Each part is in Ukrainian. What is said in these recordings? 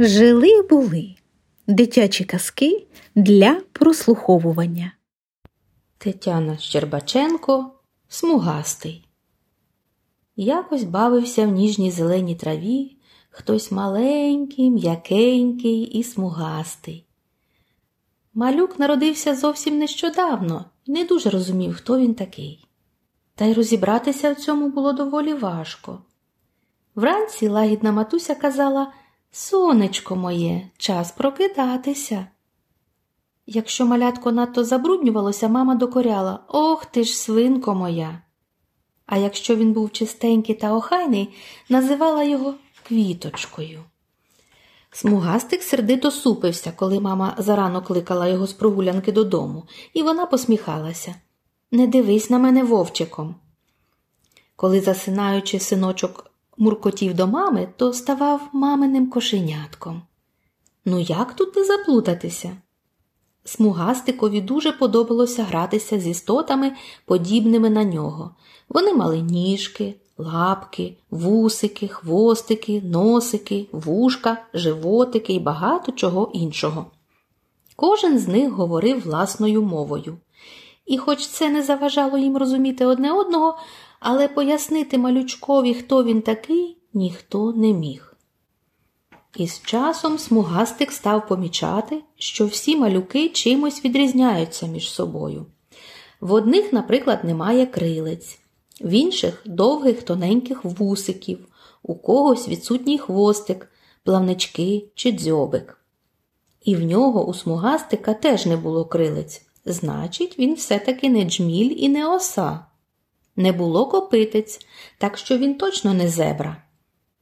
Жили були дитячі казки для прослуховування. Тетяна Щербаченко смугастий. Якось бавився в ніжній зеленій траві хтось маленький, м'якенький і смугастий. Малюк народився зовсім нещодавно і не дуже розумів, хто він такий. Та й розібратися в цьому було доволі важко. Вранці лагідна матуся казала Сонечко моє, час прокидатися. Якщо малятко надто забруднювалося, мама докоряла Ох ти ж, свинко моя. А якщо він був чистенький та охайний, називала його квіточкою. Смугастик сердито супився, коли мама зарано кликала його з прогулянки додому, і вона посміхалася. Не дивись на мене вовчиком. Коли, засинаючи, синочок муркотів до мами, то ставав маминим кошенятком. Ну, як тут не заплутатися? Смугастикові дуже подобалося гратися з істотами, подібними на нього. Вони мали ніжки, лапки, вусики, хвостики, носики, вушка, животики і багато чого іншого. Кожен з них говорив власною мовою. І, хоч це не заважало їм розуміти одне одного, але пояснити малючкові, хто він такий, ніхто не міг. І з часом смугастик став помічати, що всі малюки чимось відрізняються між собою. В одних, наприклад, немає крилець, в інших довгих тоненьких вусиків, у когось відсутній хвостик, плавнички чи дзьобик. І в нього у смугастика теж не було крилець, значить, він все-таки не джміль і не оса. Не було копитець, так що він точно не зебра.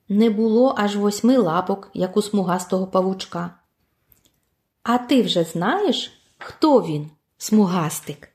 Не було аж восьми лапок, як у смугастого павучка. А ти вже знаєш, хто він, смугастик?